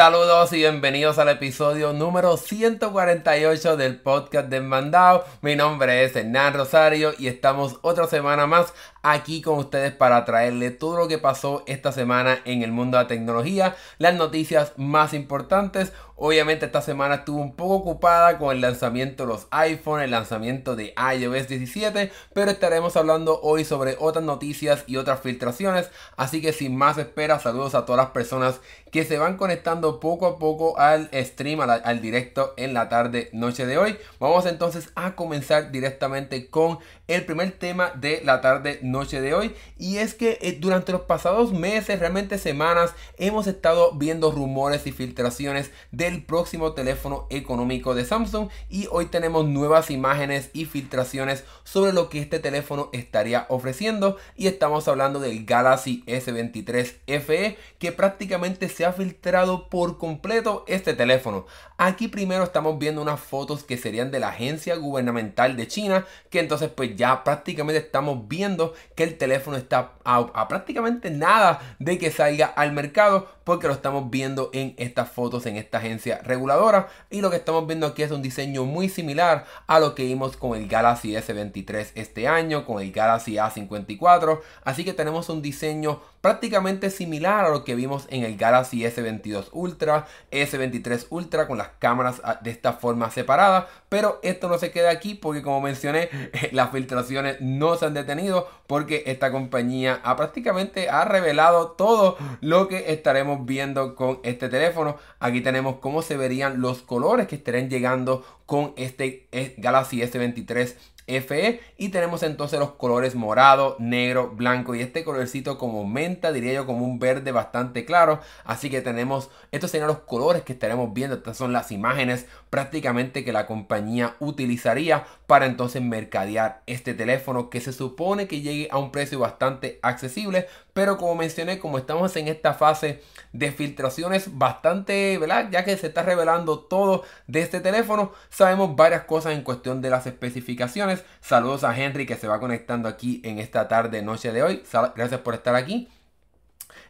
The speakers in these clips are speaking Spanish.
Saludos y bienvenidos al episodio número 148 del podcast de Mandao. Mi nombre es Hernán Rosario y estamos otra semana más aquí con ustedes para traerle todo lo que pasó esta semana en el mundo de la tecnología, las noticias más importantes. Obviamente esta semana estuvo un poco ocupada con el lanzamiento de los iPhone, el lanzamiento de iOS 17, pero estaremos hablando hoy sobre otras noticias y otras filtraciones. Así que sin más espera, saludos a todas las personas que se van conectando poco a poco al stream, al, directo en la tarde, noche de hoy. Vamos entonces a comenzar directamente con el primer tema de la tarde, noche de hoy. Y es que eh, durante los pasados meses, realmente semanas, hemos estado viendo rumores y filtraciones del próximo teléfono económico de Samsung. Y hoy tenemos nuevas imágenes y filtraciones sobre lo que este teléfono estaría ofreciendo. Y estamos hablando del Galaxy S23 FE, que prácticamente se ha filtrado por completo este teléfono. Aquí primero estamos viendo unas fotos que serían de la agencia gubernamental de China, que entonces pues ya prácticamente estamos viendo que el teléfono está a, prácticamente nada de que salga al mercado, porque lo estamos viendo en estas fotos en esta agencia reguladora. Y lo que estamos viendo aquí es un diseño muy similar a lo que vimos con el Galaxy S23 este año, con el Galaxy A54. Así que tenemos un diseño prácticamente similar a lo que vimos en el Galaxy S22 Ultra, S23 Ultra con las cámaras ah, de esta forma separada, pero esto no se queda aquí porque como mencioné, las filtraciones no se han detenido porque esta compañía ha prácticamente ha revelado todo lo que estaremos viendo con este teléfono. Aquí tenemos cómo se verían los colores que estarían llegando con este eh, Galaxy S23 FE y tenemos entonces los colores morado, negro, blanco y este colorcito como menta, diría yo como un verde bastante claro. Así que tenemos, estos serían los colores que estaremos viendo, estas son las imágenes prácticamente que la compañía utilizaría para entonces mercadear este teléfono que se supone que llegue a un precio bastante accesible, pero como mencioné, como estamos en esta fase de filtraciones bastante, ¿verdad? Ya que se está revelando todo de este teléfono, sabemos varias cosas en cuestión de las especificaciones. Saludos a Henry que se va conectando aquí en esta tarde, noche de hoy. Gracias por estar aquí.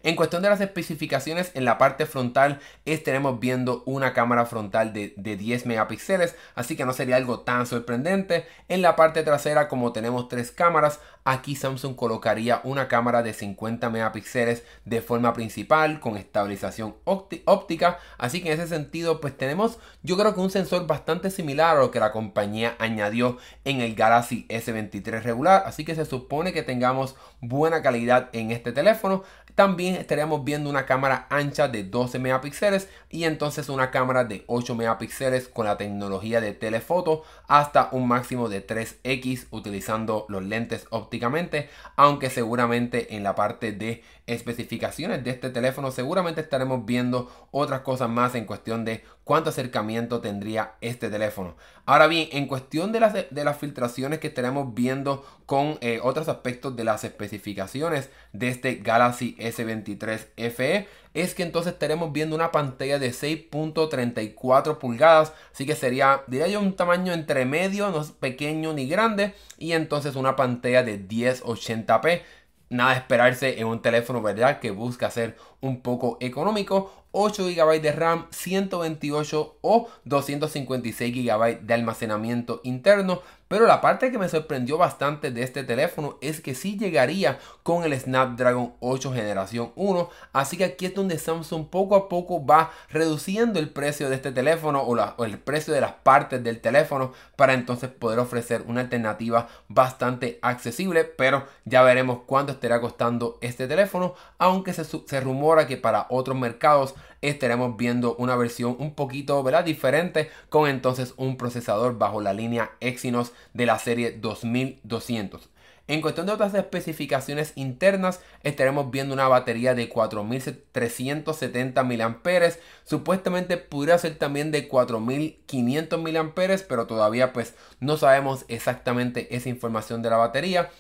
En cuestión de las especificaciones, en la parte frontal estaremos viendo una cámara frontal de, 10 megapíxeles, así que no sería algo tan sorprendente. En la parte trasera, como tenemos tres cámaras, aquí Samsung colocaría una cámara de 50 megapíxeles de forma principal con estabilización óptica, así que en ese sentido pues tenemos yo creo que un sensor bastante similar a lo que la compañía añadió en el Galaxy S23 regular, así que se supone que tengamos buena calidad en este teléfono. También estaríamos viendo una cámara ancha de 12 megapíxeles y entonces una cámara de 8 megapíxeles con la tecnología de telefoto hasta un máximo de 3x utilizando los lentes ópticamente, aunque seguramente en la parte de especificaciones de este teléfono seguramente estaremos viendo otras cosas más en cuestión de cuánto acercamiento tendría este teléfono. Ahora bien, en cuestión de las, de las filtraciones que estaremos viendo con eh, otros aspectos de las especificaciones de este Galaxy S23 FE, es que entonces estaremos viendo una pantalla de 6.34 pulgadas, así que sería, diría yo, un tamaño entre medio, no es pequeño ni grande, y entonces una pantalla de 1080p nada esperarse en un teléfono, ¿verdad? Que busca ser un poco económico. 8 GB de RAM, 128 o 256 GB de almacenamiento interno. Pero la parte que me sorprendió bastante de este teléfono es que sí llegaría con el Snapdragon 8 generación 1. Así que aquí es donde Samsung poco a poco va reduciendo el precio de este teléfono o, el precio de las partes del teléfono para entonces poder ofrecer una alternativa bastante accesible. Pero ya veremos cuánto estará costando este teléfono. Aunque se rumora que para otros mercados estaremos viendo una versión un poquito ¿verdad? diferente con entonces un procesador bajo la línea Exynos de la serie 2200. En cuestión de otras especificaciones internas, estaremos viendo una batería de 4370 mAh. Supuestamente podría ser también de 4500 mAh, pero todavía pues no sabemos exactamente esa información de la batería.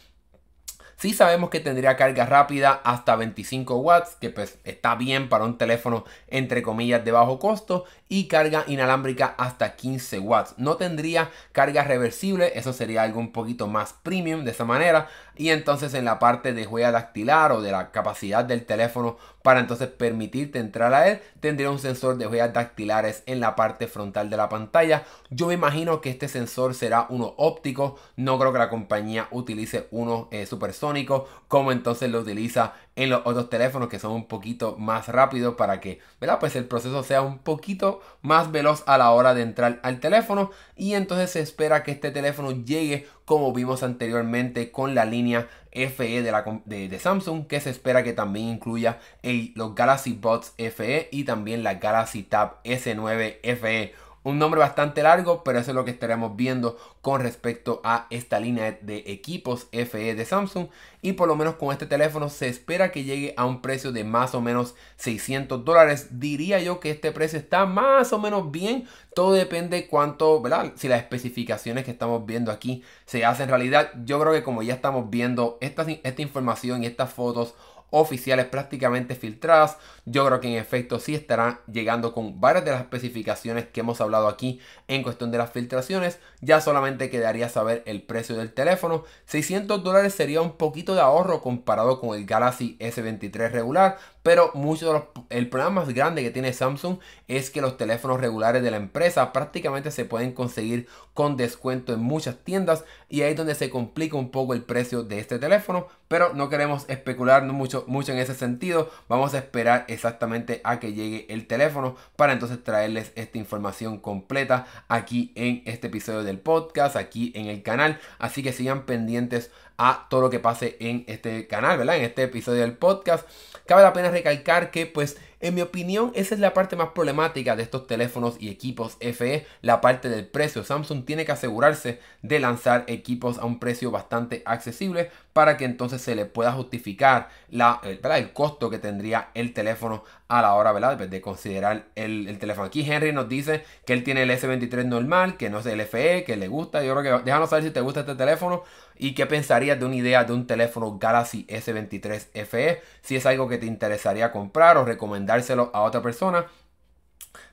Sí sabemos que tendría carga rápida hasta 25 watts, que pues está bien para un teléfono entre comillas de bajo costo, y carga inalámbrica hasta 15 watts. No tendría carga reversible, eso sería algo un poquito más premium de esa manera. Y entonces en la parte de huella dactilar o de la capacidad del teléfono para entonces permitirte entrar a él, tendría un sensor de huellas dactilares en la parte frontal de la pantalla. Yo me imagino que este sensor será uno óptico, no creo que la compañía utilice uno eh, supersónico como entonces lo utiliza en los otros teléfonos que son un poquito más rápidos para que. Pues el proceso sea un poquito más veloz a la hora de entrar al teléfono y entonces se espera que este teléfono llegue como vimos anteriormente con la línea FE de, la, de, Samsung que se espera que también incluya el, los Galaxy Buds FE y también la Galaxy Tab S9 FE un nombre bastante largo, pero eso es lo que estaremos viendo con respecto a esta línea de equipos FE de Samsung. Y por lo menos con este teléfono se espera que llegue a un precio de más o menos 600 dólares. Diría yo que este precio está más o menos bien. Todo depende cuánto. Si las especificaciones que estamos viendo aquí se hacen realidad. Yo creo que como ya estamos viendo esta, esta información y estas fotos oficiales prácticamente filtradas. Yo creo que en efecto sí estarán llegando con varias de las especificaciones que hemos hablado aquí en cuestión de las filtraciones. Ya solamente quedaría saber el precio del teléfono. 600 dólares sería un poquito de ahorro comparado con el Galaxy S23 regular. Pero mucho de los, el problema más grande que tiene Samsung es que los teléfonos regulares de la empresa prácticamente se pueden conseguir con descuento en muchas tiendas y ahí es donde se complica un poco el precio de este teléfono. Pero no queremos especular mucho, mucho en ese sentido. Vamos a esperar exactamente a que llegue el teléfono para entonces traerles esta información completa aquí en este episodio del podcast, aquí en el canal. Así que sigan pendientes a todo lo que pase en este canal, ¿verdad? En este episodio del podcast. Cabe la pena recalcar que pues en mi opinión, esa es la parte más problemática de estos teléfonos y equipos FE, la parte del precio. Samsung tiene que asegurarse de lanzar equipos a un precio bastante accesible para que entonces se le pueda justificar la, el, el costo que tendría el teléfono a la hora ¿verdad? de considerar el, teléfono. Aquí Henry nos dice que él tiene el S23 normal, que no es el FE, que le gusta. Yo creo que déjanos saber si te gusta este teléfono y qué pensarías de una idea de un teléfono Galaxy S23 FE. Si es algo que te interesaría comprar o recomendar dárselo a otra persona.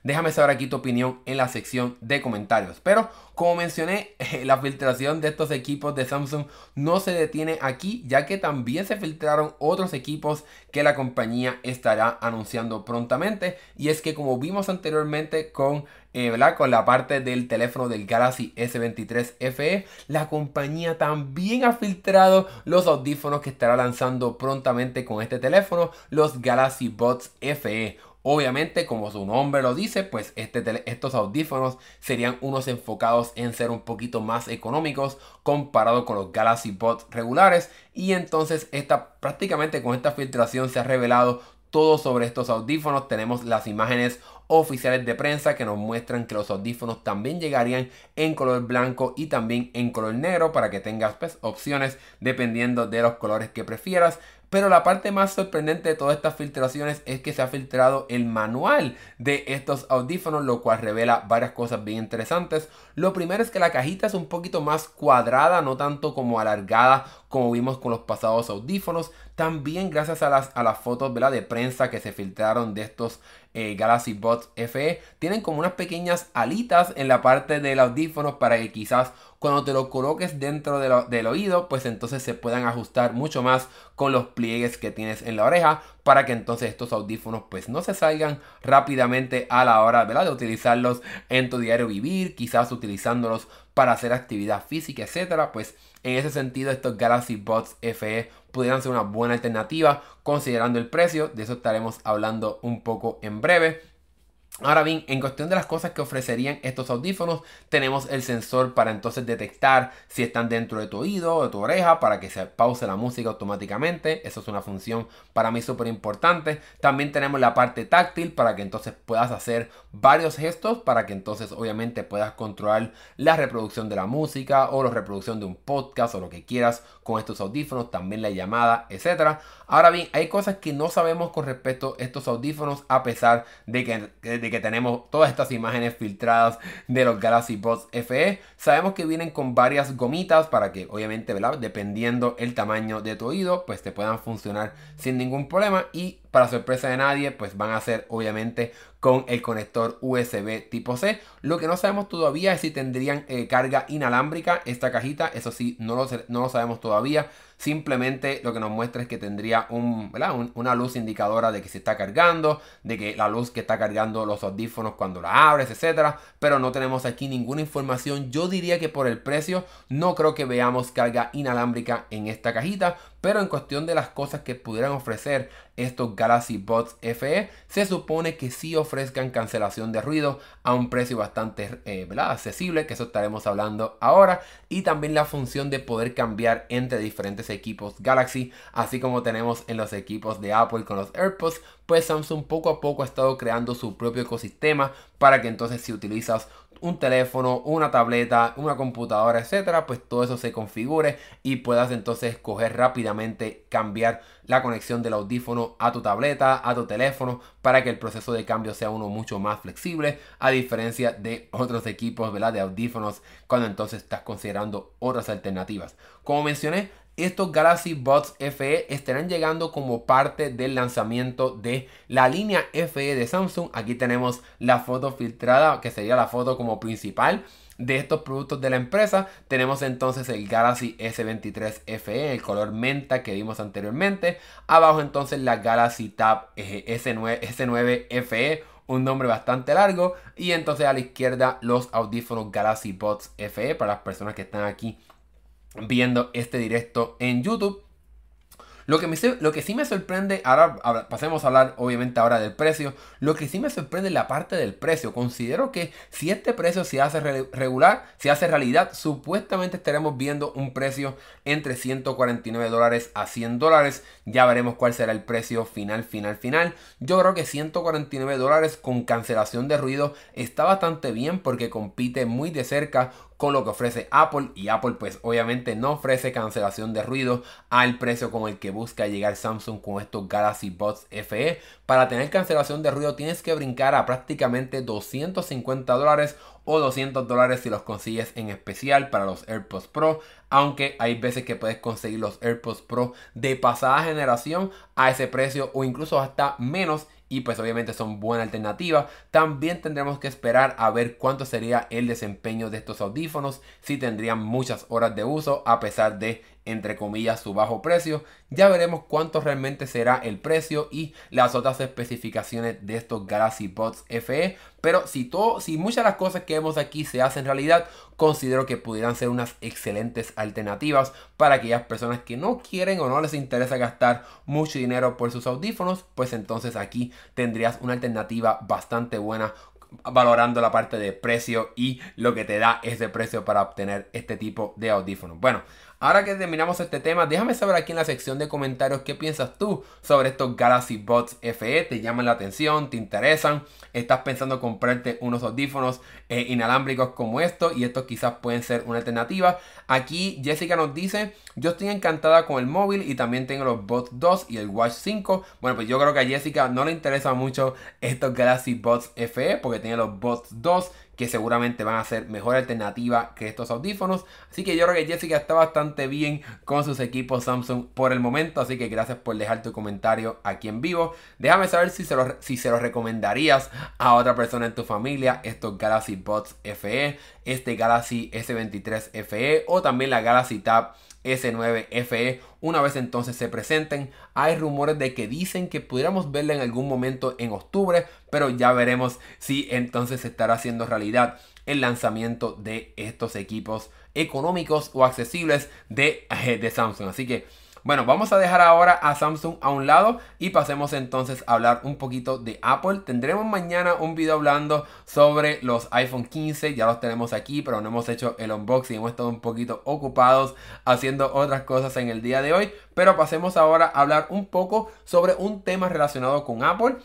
Déjame saber aquí tu opinión en la sección de comentarios. Pero como mencioné, la filtración de estos equipos de Samsung no se detiene aquí, ya que también se filtraron otros equipos que la compañía estará anunciando prontamente. Y es que como vimos anteriormente con, eh, con la parte del teléfono del Galaxy S23 FE, la compañía también ha filtrado los audífonos que estará lanzando prontamente con este teléfono, los Galaxy Buds FE. Obviamente, como su nombre lo dice, pues este estos audífonos serían unos enfocados en ser un poquito más económicos comparado con los Galaxy Buds regulares. Y entonces, esta, prácticamente con esta filtración se ha revelado todo sobre estos audífonos. Tenemos las imágenes oficiales de prensa que nos muestran que los audífonos también llegarían en color blanco y también en color negro para que tengas pues, opciones dependiendo de los colores que prefieras. Pero la parte más sorprendente de todas estas filtraciones es que se ha filtrado el manual de estos audífonos, lo cual revela varias cosas bien interesantes. Lo primero es que la cajita es un poquito más cuadrada, no tanto como alargada como vimos con los pasados audífonos. También gracias a las, a las fotos de prensa que se filtraron de estos eh, Galaxy Buds FE, tienen como unas pequeñas alitas en la parte del audífono para que quizás cuando te lo coloques dentro del oído, pues entonces se puedan ajustar mucho más con los pliegues que tienes en la oreja para que entonces estos audífonos pues no se salgan rápidamente a la hora de utilizarlos en tu diario vivir, quizás utilizándolos para hacer actividad física, etcétera, pues en ese sentido estos Galaxy Buds FE pudieran ser una buena alternativa considerando el precio, de eso estaremos hablando un poco en breve. Ahora bien, en cuestión de las cosas que ofrecerían estos audífonos, tenemos el sensor para entonces detectar si están dentro de tu oído o de tu oreja para que se pause la música automáticamente. Eso es una función para mí súper importante. También tenemos la parte táctil para que entonces puedas hacer varios gestos para que entonces obviamente puedas controlar la reproducción de la música o la reproducción de un podcast o lo que quieras con estos audífonos, también la llamada, etcétera. Ahora bien, hay cosas que no sabemos con respecto a estos audífonos a pesar de que, que tenemos todas estas imágenes filtradas de los Galaxy Buds FE. Sabemos que vienen con varias gomitas para que obviamente. Dependiendo el tamaño de tu oído, pues te puedan funcionar sin ningún problema y para sorpresa de nadie, pues van a ser obviamente con el conector USB tipo C. Lo que no sabemos todavía es si tendrían eh, carga inalámbrica esta cajita. Eso sí, no lo, no lo sabemos todavía. Simplemente lo que nos muestra es que tendría un, una luz indicadora de que se está cargando, de que la luz que está cargando los audífonos cuando la abres, etcétera. Pero no tenemos aquí ninguna información. Yo diría que por el precio no creo que veamos carga inalámbrica en esta cajita. Pero en cuestión de las cosas que pudieran ofrecer estos Galaxy Buds FE, se supone que sí ofrezcan cancelación de ruido a un precio bastante eh, accesible, que eso estaremos hablando ahora, y también la función de poder cambiar entre diferentes equipos Galaxy, así como tenemos en los equipos de Apple con los AirPods, pues Samsung poco a poco ha estado creando su propio ecosistema para que entonces si utilizas un teléfono, una tableta, una computadora, etcétera, pues todo eso se configure y puedas entonces escoger rápidamente cambiar la conexión del audífono a tu tableta, a tu teléfono, para que el proceso de cambio sea uno mucho más flexible, a diferencia de otros equipos ¿verdad? de audífonos, cuando entonces estás considerando otras alternativas. Como mencioné, estos Galaxy Buds FE estarán llegando como parte del lanzamiento de la línea FE de Samsung. Aquí tenemos la foto filtrada, que sería la foto como principal de estos productos de la empresa. Tenemos entonces el Galaxy S23 FE, el color menta que vimos anteriormente. Abajo entonces la Galaxy Tab S9, S9 FE, un nombre bastante largo. Y entonces a la izquierda los audífonos Galaxy Buds FE para las personas que están aquí viendo este directo en YouTube. Lo que, me, lo que sí me sorprende, ahora, pasemos a hablar obviamente ahora del precio, lo que sí me sorprende es la parte del precio. Considero que si este precio se hace regular, se hace realidad, supuestamente estaremos viendo un precio entre 149 dólares a 100 dólares. Ya veremos cuál será el precio final, final, final. Yo creo que 149 dólares con cancelación de ruido está bastante bien porque compite muy de cerca con lo que ofrece Apple y Apple pues obviamente no ofrece cancelación de ruido al precio con el que busca llegar Samsung con estos Galaxy Buds FE. Para tener cancelación de ruido tienes que brincar a prácticamente 250 dólares o 200 dólares si los consigues en especial para los AirPods Pro. Aunque hay veces que puedes conseguir los AirPods Pro de pasada generación a ese precio o incluso hasta menos y pues obviamente son buena alternativa. También tendremos que esperar a ver cuánto sería el desempeño de estos audífonos, si tendrían muchas horas de uso a pesar de entre comillas su bajo precio. Ya veremos cuánto realmente será el precio y las otras especificaciones de estos Galaxy Buds FE. Pero si, todo, si muchas de las cosas que vemos aquí se hacen realidad, considero que pudieran ser unas excelentes alternativas para aquellas personas que no quieren o no les interesa gastar mucho dinero por sus audífonos. Pues entonces aquí tendrías una alternativa bastante buena valorando la parte de precio y lo que te da ese precio para obtener este tipo de audífonos. Bueno, Ahora que terminamos este tema, déjame saber aquí en la sección de comentarios qué piensas tú sobre estos Galaxy Buds FE. ¿Te llaman la atención? ¿Te interesan? ¿Estás pensando comprarte unos audífonos eh, inalámbricos como estos? Y estos quizás pueden ser una alternativa. Aquí Jessica nos dice, yo estoy encantada con el móvil y también tengo los Buds 2 y el Watch 5. Bueno, pues yo creo que a Jessica no le interesa mucho estos Galaxy Buds FE porque tiene los Buds 2 que seguramente van a ser mejor alternativa que estos audífonos. Así que yo creo que Jessica está bastante bien con sus equipos Samsung por el momento. Así que gracias por dejar tu comentario aquí en vivo. Déjame saber si se los, si se los recomendarías a otra persona en tu familia. Estos Galaxy Buds FE, este Galaxy S23 FE o también la Galaxy Tab S9 FE una vez entonces se presenten. Hay rumores de que dicen que pudiéramos verla en algún momento en octubre, pero ya veremos si entonces se estará haciendo realidad el lanzamiento de estos equipos económicos o accesibles de, eh, de Samsung. Así que bueno, vamos a dejar ahora a Samsung a un lado y pasemos entonces a hablar un poquito de Apple. Tendremos mañana un video hablando sobre los iPhone 15, ya los tenemos aquí, pero no hemos hecho el unboxing, hemos estado un poquito ocupados haciendo otras cosas en el día de hoy, pero pasemos ahora a hablar un poco sobre un tema relacionado con Apple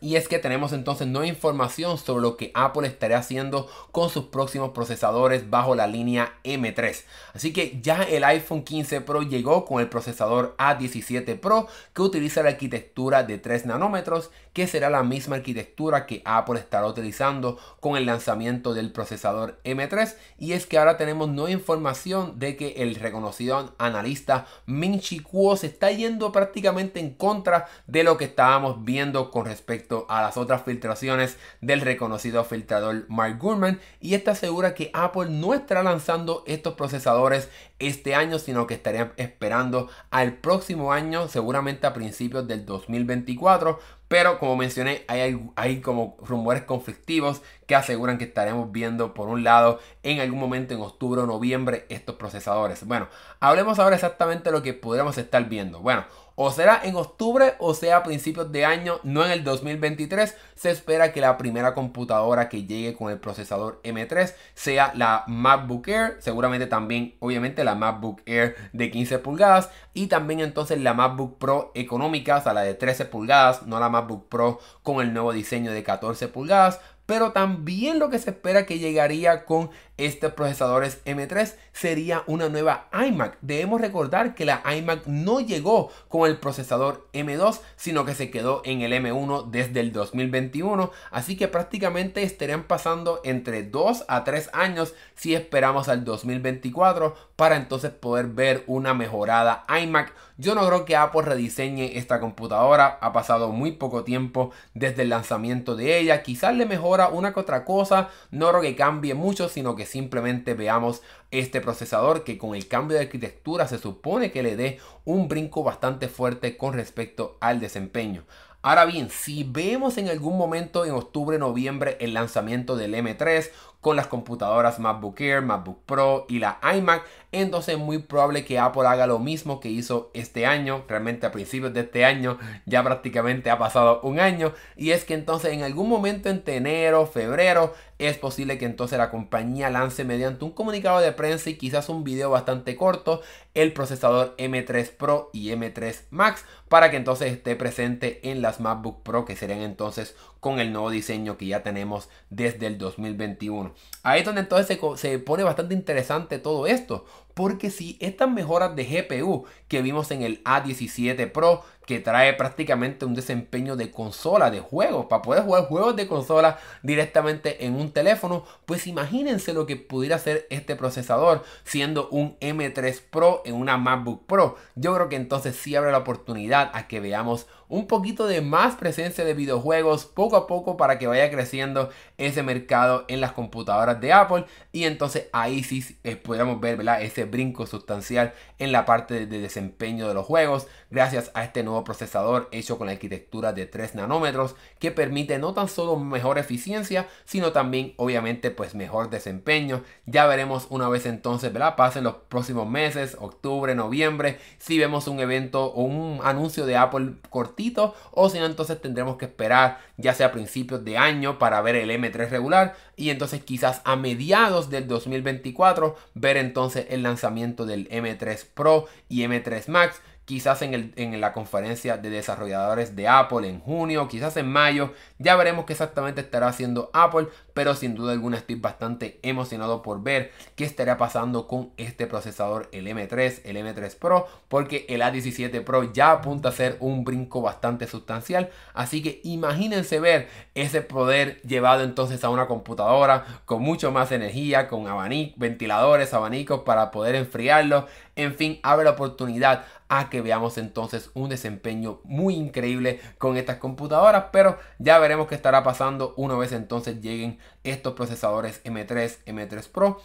Y es que tenemos entonces nueva información sobre lo que Apple estaría haciendo con sus próximos procesadores bajo la línea M3. Así que ya el iPhone 15 Pro llegó con el procesador A17 Pro que utiliza la arquitectura de 3 nanómetros, que será la misma arquitectura que Apple estará utilizando con el lanzamiento del procesador M3. Y es que ahora tenemos nueva información de que el reconocido analista Ming Chi Kuo se está yendo prácticamente en contra de lo que estábamos viendo con respecto a las otras filtraciones del reconocido filtrador Mark Gurman y está segura que Apple no estará lanzando estos procesadores este año sino que estarían esperando al próximo año seguramente a principios del 2024 pero como mencioné, hay, hay, como rumores conflictivos que aseguran que estaremos viendo por un lado en algún momento en octubre o noviembre estos procesadores. Bueno, hablemos ahora exactamente de lo que podríamos estar viendo. Bueno, o será en octubre o sea a principios de año, no en el 2023. Se espera que la primera computadora que llegue con el procesador M3 sea la MacBook Air. Seguramente también, obviamente, la MacBook Air de 15 pulgadas. Y también entonces la MacBook Pro económica, o sea, la de 13 pulgadas, no la MacBook Pro con el nuevo diseño de 14 pulgadas pero también lo que se espera que llegaría con estos procesadores M3 sería una nueva iMac. Debemos recordar que la iMac no llegó con el procesador M2, sino que se quedó en el M1 desde el 2021, así que prácticamente estarían pasando entre 2 a 3 años si esperamos al 2024 para entonces poder ver una mejorada iMac. Yo no creo que Apple rediseñe esta computadora, ha pasado muy poco tiempo desde el lanzamiento de ella, quizás le mejora una que otra cosa, no creo que cambie mucho, sino que simplemente veamos este procesador que con el cambio de arquitectura se supone que le dé un brinco bastante fuerte con respecto al desempeño. Ahora bien, si vemos en algún momento en octubre, noviembre el lanzamiento del M3 con las computadoras MacBook Air, MacBook Pro y la iMac, entonces es muy probable que Apple haga lo mismo que hizo este año, realmente a principios de este año, ya prácticamente ha pasado un año, y es que entonces en algún momento entre enero, febrero, es posible que entonces la compañía lance mediante un comunicado de prensa y quizás un video bastante corto el procesador M3 Pro y M3 Max para que entonces esté presente en las MacBook Pro que serían entonces con el nuevo diseño que ya tenemos desde el 2021. Ahí es donde entonces se, se pone bastante interesante todo esto porque si estas mejoras de GPU que vimos en el A17 Pro, que trae prácticamente un desempeño de consola, de juegos, para poder jugar juegos de consola directamente en un teléfono, pues imagínense lo que pudiera hacer este procesador siendo un M3 Pro en una MacBook Pro. Yo creo que entonces sí abre la oportunidad a que veamos un poquito de más presencia de videojuegos poco a poco para que vaya creciendo ese mercado en las computadoras de Apple. Y entonces ahí sí eh, podríamos ver ese brinco sustancial en la parte de desempeño de los juegos gracias a este nuevo procesador hecho con la arquitectura de 3 nanómetros que permite no tan solo mejor eficiencia sino también obviamente pues mejor desempeño ya veremos una vez entonces ¿verdad? pasen los próximos meses octubre noviembre si vemos un evento o un anuncio de Apple cortito o si no entonces tendremos que esperar ya sea a principios de año para ver el M3 regular y entonces quizás a mediados del 2024 ver entonces el lanzamiento del M3 Pro y M3 Max quizás en, el, en, la conferencia de desarrolladores de Apple en junio, quizás en mayo. Ya veremos qué exactamente estará haciendo Apple, pero sin duda alguna estoy bastante emocionado por ver qué estará pasando con este procesador, el M3, el M3 Pro, porque el A17 Pro ya apunta a ser un brinco bastante sustancial. Así que imagínense ver ese poder llevado entonces a una computadora con mucho más energía, con abanicos, ventiladores, abanicos para poder enfriarlo. En fin, abre la oportunidad a que veamos entonces un desempeño muy increíble con estas computadoras, pero ya veremos qué estará pasando una vez entonces lleguen estos procesadores M3, M3 Pro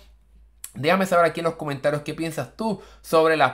Déjame saber aquí en los comentarios qué piensas tú sobre la,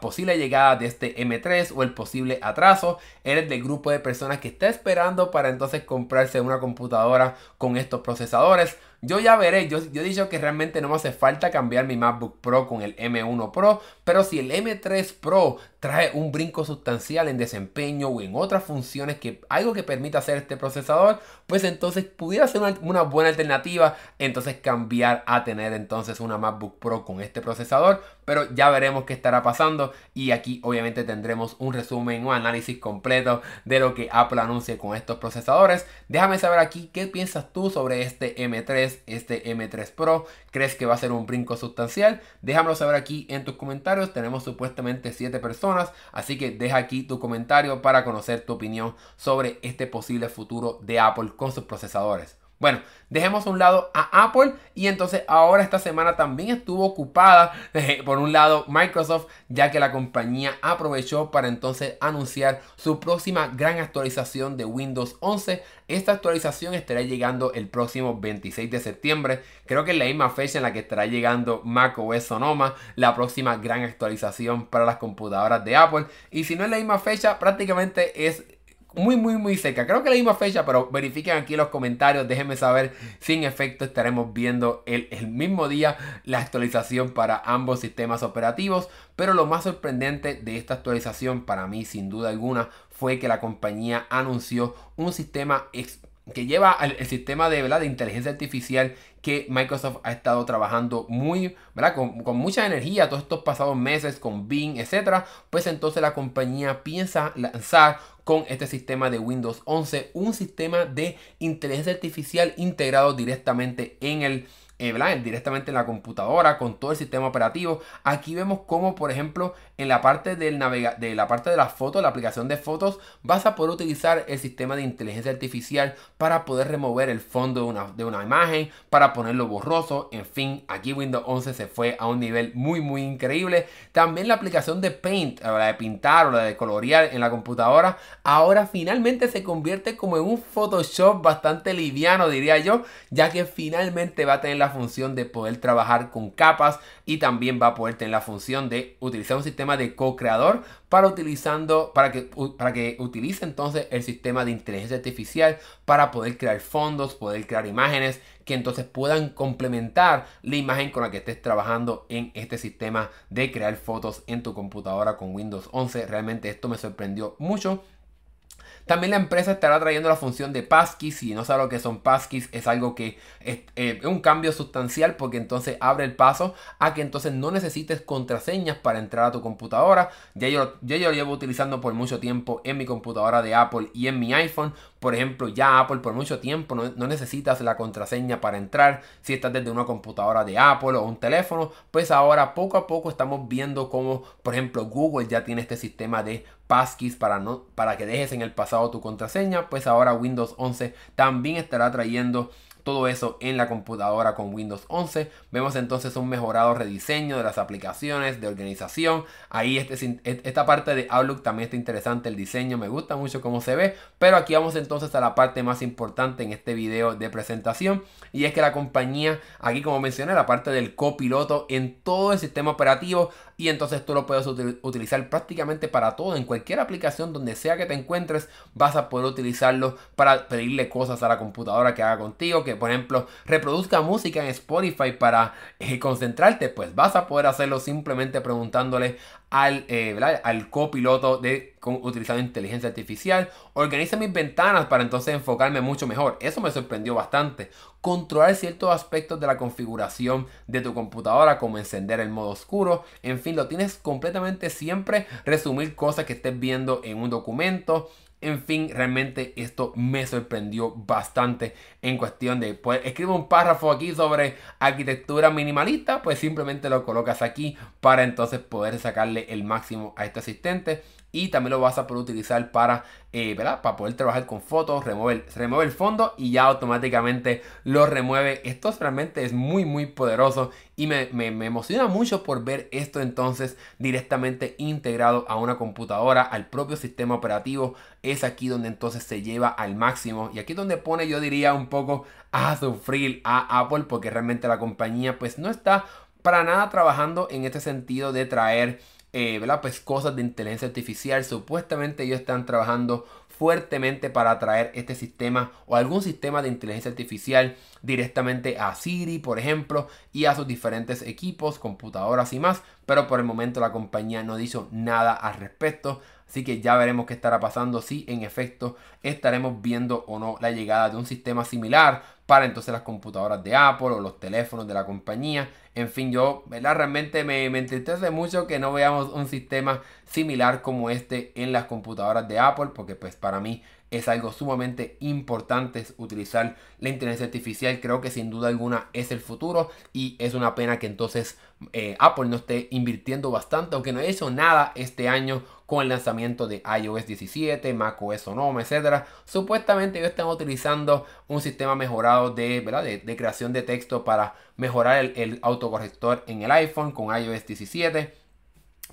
posible llegada de este M3 o el posible atraso. Eres del grupo de personas que está esperando para entonces comprarse una computadora con estos procesadores. Yo ya veré, yo, yo he dicho que realmente no me hace falta cambiar mi MacBook Pro con el M1 Pro, pero si el M3 Pro trae un brinco sustancial en desempeño o en otras funciones que algo que permita hacer este procesador, pues entonces pudiera ser una, buena alternativa, entonces cambiar a tener entonces una MacBook Pro con este procesador, pero ya veremos qué estará pasando y aquí obviamente tendremos un resumen, un análisis completo de lo que Apple anuncia con estos procesadores. Déjame saber aquí qué piensas tú sobre este M3, este M3 Pro, ¿crees que va a ser un brinco sustancial? Déjamelo saber aquí en tus comentarios, tenemos supuestamente 7 personas, así que deja aquí tu comentario para conocer tu opinión sobre este posible futuro de Apple con sus procesadores. Bueno, dejemos a un lado a Apple y entonces ahora esta semana también estuvo ocupada eh, por un lado Microsoft ya que la compañía aprovechó para entonces anunciar su próxima gran actualización de Windows 11. Esta actualización estará llegando el próximo 26 de septiembre. Creo que es la misma fecha en la que estará llegando macOS Sonoma, la próxima gran actualización para las computadoras de Apple. Y si no es la misma fecha, prácticamente es muy, muy, muy seca. Creo que la misma fecha, pero verifiquen aquí los comentarios. Déjenme saber si en efecto estaremos viendo el, el, mismo día la actualización para ambos sistemas operativos. Pero lo más sorprendente de esta actualización para mí, sin duda alguna, fue que la compañía anunció un sistema que lleva el, sistema de, de inteligencia artificial que Microsoft ha estado trabajando muy, ¿verdad? Con, con, mucha energía todos estos pasados meses con Bing, etcétera, pues entonces la compañía piensa lanzar con este sistema de Windows 11 un sistema de inteligencia artificial integrado directamente en el eh, directamente en la computadora con todo el sistema operativo. Aquí vemos como, por ejemplo, en la parte del de la parte de las fotos, la aplicación de fotos, vas a poder utilizar el sistema de inteligencia artificial para poder remover el fondo de una, de una imagen, para ponerlo borroso. En fin, aquí Windows 11 se fue a un nivel muy, muy increíble. También la aplicación de Paint, la de pintar o la de colorear en la computadora, ahora finalmente se convierte como en un Photoshop bastante liviano, diría yo, ya que finalmente va a tener la función de poder trabajar con capas y también va a poder tener la función de utilizar un sistema de co-creador para utilizando para que para que utilice entonces el sistema de inteligencia artificial para poder crear fondos, poder crear imágenes que entonces puedan complementar la imagen con la que estés trabajando en este sistema de crear fotos en tu computadora con Windows 11. Realmente esto me sorprendió mucho también la empresa estará trayendo la función de passkeys. Si no sabes lo que son passkeys, es algo que es, eh, un cambio sustancial porque entonces abre el paso a que entonces no necesites contraseñas para entrar a tu computadora. Ya yo, yo lo llevo utilizando por mucho tiempo en mi computadora de Apple y en mi iPhone. Por ejemplo, ya Apple por mucho tiempo no, necesitas la contraseña para entrar. Si estás desde una computadora de Apple o un teléfono, pues ahora poco a poco estamos viendo cómo, por ejemplo, Google ya tiene este sistema de passkeys para, no, para que dejes en el pasado tu contraseña, pues ahora Windows 11 también estará trayendo todo eso en la computadora con Windows 11. Vemos entonces un mejorado rediseño de las aplicaciones, de organización. Ahí este, esta parte de Outlook también está interesante el diseño, me gusta mucho cómo se ve. Pero aquí vamos entonces a la parte más importante en este video de presentación. Y es que la compañía, aquí como mencioné, la parte del copiloto en todo el sistema operativo. Y entonces tú lo puedes utilizar prácticamente para todo. En cualquier aplicación donde sea que te encuentres, vas a poder utilizarlo para pedirle cosas a la computadora que haga contigo. Que por ejemplo, reproduzca música en Spotify para eh, concentrarte, pues vas a poder hacerlo simplemente preguntándole al, eh, al copiloto de utilizando inteligencia artificial. Organiza mis ventanas para entonces enfocarme mucho mejor. Eso me sorprendió bastante. Controlar ciertos aspectos de la configuración de tu computadora, como encender el modo oscuro. En fin, lo tienes completamente siempre. Resumir cosas que estés viendo en un documento en fin, realmente esto me sorprendió bastante en cuestión de, pues escribe un párrafo aquí sobre arquitectura minimalista, pues simplemente lo colocas aquí para entonces poder sacarle el máximo a este asistente y también lo vas a poder utilizar para, eh, ¿verdad? para poder trabajar con fotos, remover, remueve el fondo y ya automáticamente lo remueve. Esto realmente es muy muy poderoso y me, me, emociona mucho por ver esto entonces directamente integrado a una computadora, al propio sistema operativo. Es aquí donde entonces se lleva al máximo y aquí donde pone yo diría un poco a sufrir a Apple porque realmente la compañía pues no está para nada trabajando en este sentido de traer eh, Pues cosas de inteligencia artificial. Supuestamente ellos están trabajando fuertemente para traer este sistema o algún sistema de inteligencia artificial directamente a Siri, por ejemplo, y a sus diferentes equipos, computadoras y más, pero por el momento la compañía no dicho nada al respecto. Así que ya veremos qué estará pasando si en efecto estaremos viendo o no la llegada de un sistema similar para entonces las computadoras de Apple o los teléfonos de la compañía. En fin, yo realmente me, me entristece mucho que no veamos un sistema similar como este en las computadoras de Apple, porque pues para mí es algo sumamente importante utilizar la inteligencia artificial. Creo que sin duda alguna es el futuro y es una pena que entonces eh, Apple no esté invirtiendo bastante, aunque no hecho nada este año con el lanzamiento de iOS 17, macOS Sonoma, etc. Supuestamente ellos están utilizando un sistema mejorado de, ¿verdad? de, creación de texto para mejorar el, el autocorrector en el iPhone con iOS 17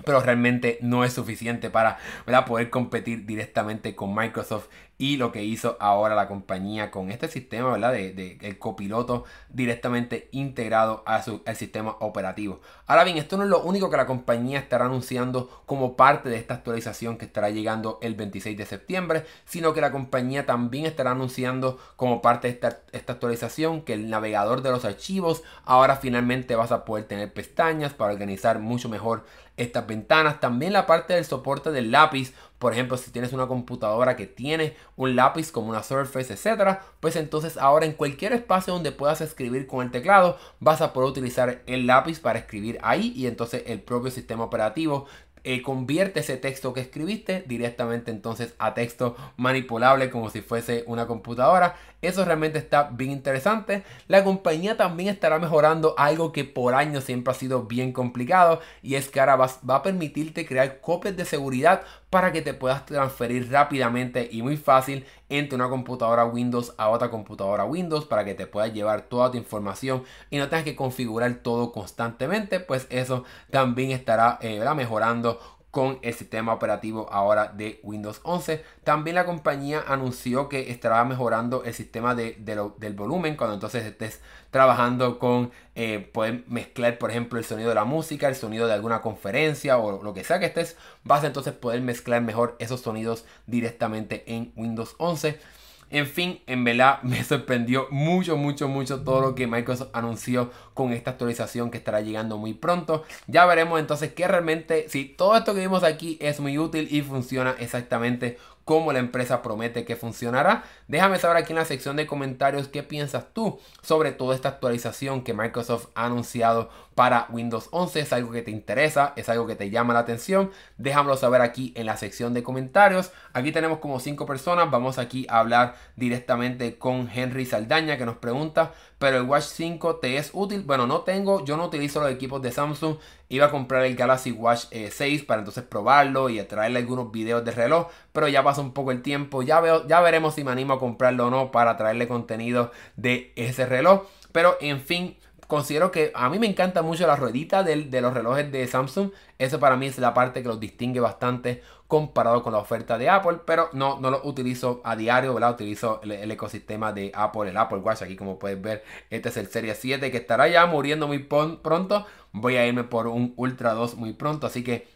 pero realmente no es suficiente para poder competir directamente con Microsoft y lo que hizo ahora la compañía con este sistema ¿verdad? De, el copiloto directamente integrado a su, al sistema operativo. Ahora bien, esto no es lo único que la compañía estará anunciando como parte de esta actualización que estará llegando el 26 de septiembre, sino que la compañía también estará anunciando como parte de esta, esta actualización que el navegador de los archivos ahora finalmente vas a poder tener pestañas para organizar mucho mejor estas ventanas. También la parte del soporte del lápiz. Por ejemplo, si tienes una computadora que tiene un lápiz como una Surface, etcétera, pues entonces ahora en cualquier espacio donde puedas escribir con el teclado, vas a poder utilizar el lápiz para escribir ahí y entonces el propio sistema operativo eh, convierte ese texto que escribiste directamente entonces a texto manipulable como si fuese una computadora. Eso realmente está bien interesante. La compañía también estará mejorando algo que por años siempre ha sido bien complicado y es que ahora va, a permitirte crear copias de seguridad para que te puedas transferir rápidamente y muy fácil entre una computadora Windows a otra computadora Windows para que te puedas llevar toda tu información y no tengas que configurar todo constantemente, pues eso también estará eh, mejorando con el sistema operativo ahora de Windows 11. También la compañía anunció que estará mejorando el sistema de, del volumen cuando entonces estés trabajando con eh, poder mezclar, por ejemplo, el sonido de la música, el sonido de alguna conferencia o lo que sea que estés, vas a entonces poder mezclar mejor esos sonidos directamente en Windows 11. En fin, en verdad me sorprendió mucho, mucho, mucho todo lo que Microsoft anunció con esta actualización que estará llegando muy pronto. Ya veremos entonces que realmente, si todo esto que vimos aquí es muy útil y funciona exactamente cómo la empresa promete que funcionará. Déjame saber aquí en la sección de comentarios qué piensas tú sobre toda esta actualización que Microsoft ha anunciado para Windows 11. ¿Es algo que te interesa? ¿Es algo que te llama la atención? Déjamelo saber aquí en la sección de comentarios. Aquí tenemos como 5 personas. Vamos aquí a hablar directamente con Henry Saldaña que nos pregunta, pero el Watch 5 te es útil? Bueno, no tengo, yo no utilizo los equipos de Samsung. Iba a comprar el Galaxy Watch 6 eh, para entonces probarlo y traerle algunos videos de reloj, pero ya pasó un poco el tiempo. Ya, veo, ya veremos si me animo a comprarlo o no para traerle contenido de ese reloj. Pero en fin, considero que a mí me encanta mucho la ruedita de, de, los relojes de Samsung. Eso para mí es la parte que los distingue bastante comparado con la oferta de Apple. Pero no, no lo utilizo a diario. Utilizo el, ecosistema de Apple, el Apple Watch. Aquí como puedes ver, este es el Serie 7 que estará ya muriendo muy pronto. Voy a irme por un Ultra 2 muy pronto. Así que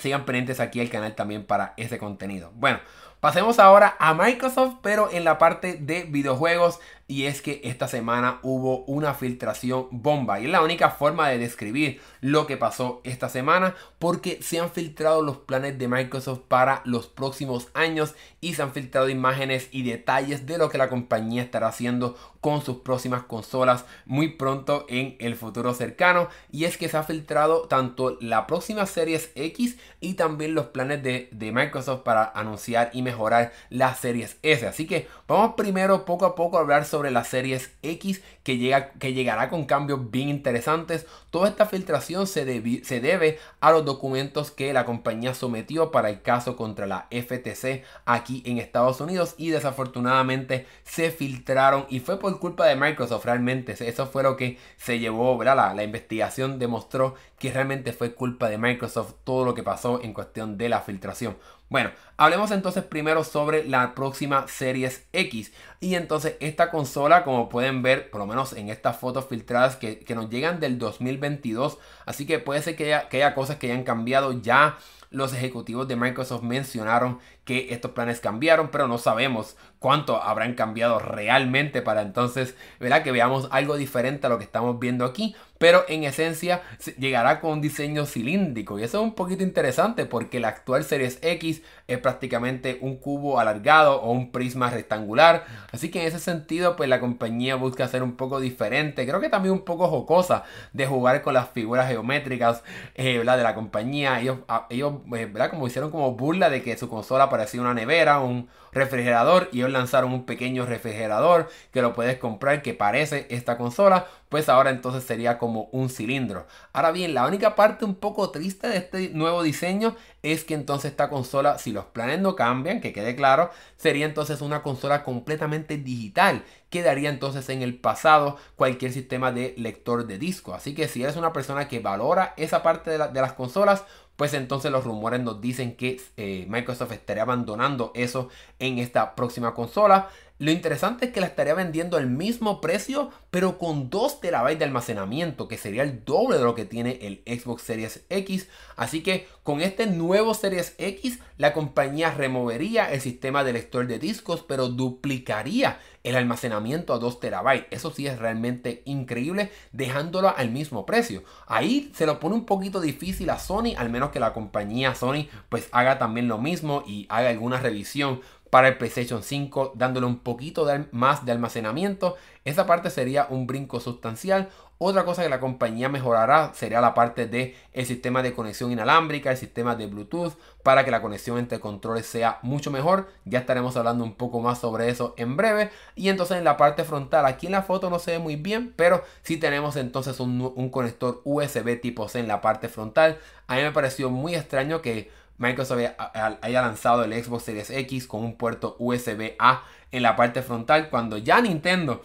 sigan pendientes aquí el canal también para ese contenido. Bueno. Pasemos ahora a Microsoft, pero en la parte de videojuegos. Y es que esta semana hubo una filtración bomba. Y es la única forma de describir lo que pasó esta semana. Porque se han filtrado los planes de Microsoft para los próximos años. Y se han filtrado imágenes y detalles de lo que la compañía estará haciendo con sus próximas consolas muy pronto en el futuro cercano. Y es que se ha filtrado tanto la próxima Series X y también los planes de, de Microsoft para anunciar y mejorar las Series S. Así que vamos primero poco a poco a hablar sobre las Series X que, llega, que llegará con cambios bien interesantes. Toda esta filtración se, se debe a los documentos que la compañía sometió para el caso contra la FTC aquí en Estados Unidos y desafortunadamente se filtraron y fue por culpa de Microsoft realmente. Eso fue lo que se llevó, La, la investigación demostró que realmente fue culpa de Microsoft todo lo que pasó en cuestión de la filtración. Bueno, hablemos entonces primero sobre la próxima Series X. Y entonces esta consola, como pueden ver, por lo menos en estas fotos filtradas que, nos llegan del 2022. Así que puede ser que haya, que haya cosas que hayan cambiado ya. Los ejecutivos de Microsoft mencionaron que estos planes cambiaron, pero no sabemos cuánto habrán cambiado realmente para entonces, ¿verdad? Que veamos algo diferente a lo que estamos viendo aquí. Pero en esencia llegará con un diseño cilíndrico. Y eso es un poquito interesante porque la actual Series X es prácticamente un cubo alargado o un prisma rectangular. Así que en ese sentido, pues la compañía busca ser un poco diferente. Creo que también un poco jocosa de jugar con las figuras geométricas eh, de la compañía. Ellos, ah, ellos eh, ¿verdad? Como hicieron como burla de que su consola parecía una nevera, un refrigerador y ellos lanzaron un pequeño refrigerador que lo puedes comprar que parece esta consola pues ahora entonces sería como un cilindro. Ahora bien, la única parte un poco triste de este nuevo diseño es que entonces esta consola, si los planes no cambian, que quede claro, sería entonces una consola completamente digital. Quedaría entonces en el pasado cualquier sistema de lector de disco. Así que si eres una persona que valora esa parte de, las consolas, pues entonces los rumores nos dicen que eh, Microsoft estaría abandonando eso en esta próxima consola. Lo interesante es que la estaría vendiendo al mismo precio, pero con 2 TB de almacenamiento, que sería el doble de lo que tiene el Xbox Series X. Así que con este nuevo Series X, la compañía removería el sistema de lector de discos, pero duplicaría el almacenamiento a 2 TB. Eso sí es realmente increíble, dejándolo al mismo precio. Ahí se lo pone un poquito difícil a Sony, al menos que la compañía Sony pues haga también lo mismo y haga alguna revisión para el PlayStation 5, dándole un poquito más de almacenamiento. Esa parte sería un brinco sustancial. Otra cosa que la compañía mejorará sería la parte del el sistema de conexión inalámbrica, el sistema de Bluetooth, para que la conexión entre controles sea mucho mejor. Ya estaremos hablando un poco más sobre eso en breve. Y entonces en la parte frontal, aquí en la foto no se ve muy bien, pero sí tenemos entonces un, un conector USB tipo C en la parte frontal. A mí me pareció muy extraño que Microsoft haya lanzado el Xbox Series X con un puerto USB-A en la parte frontal cuando ya Nintendo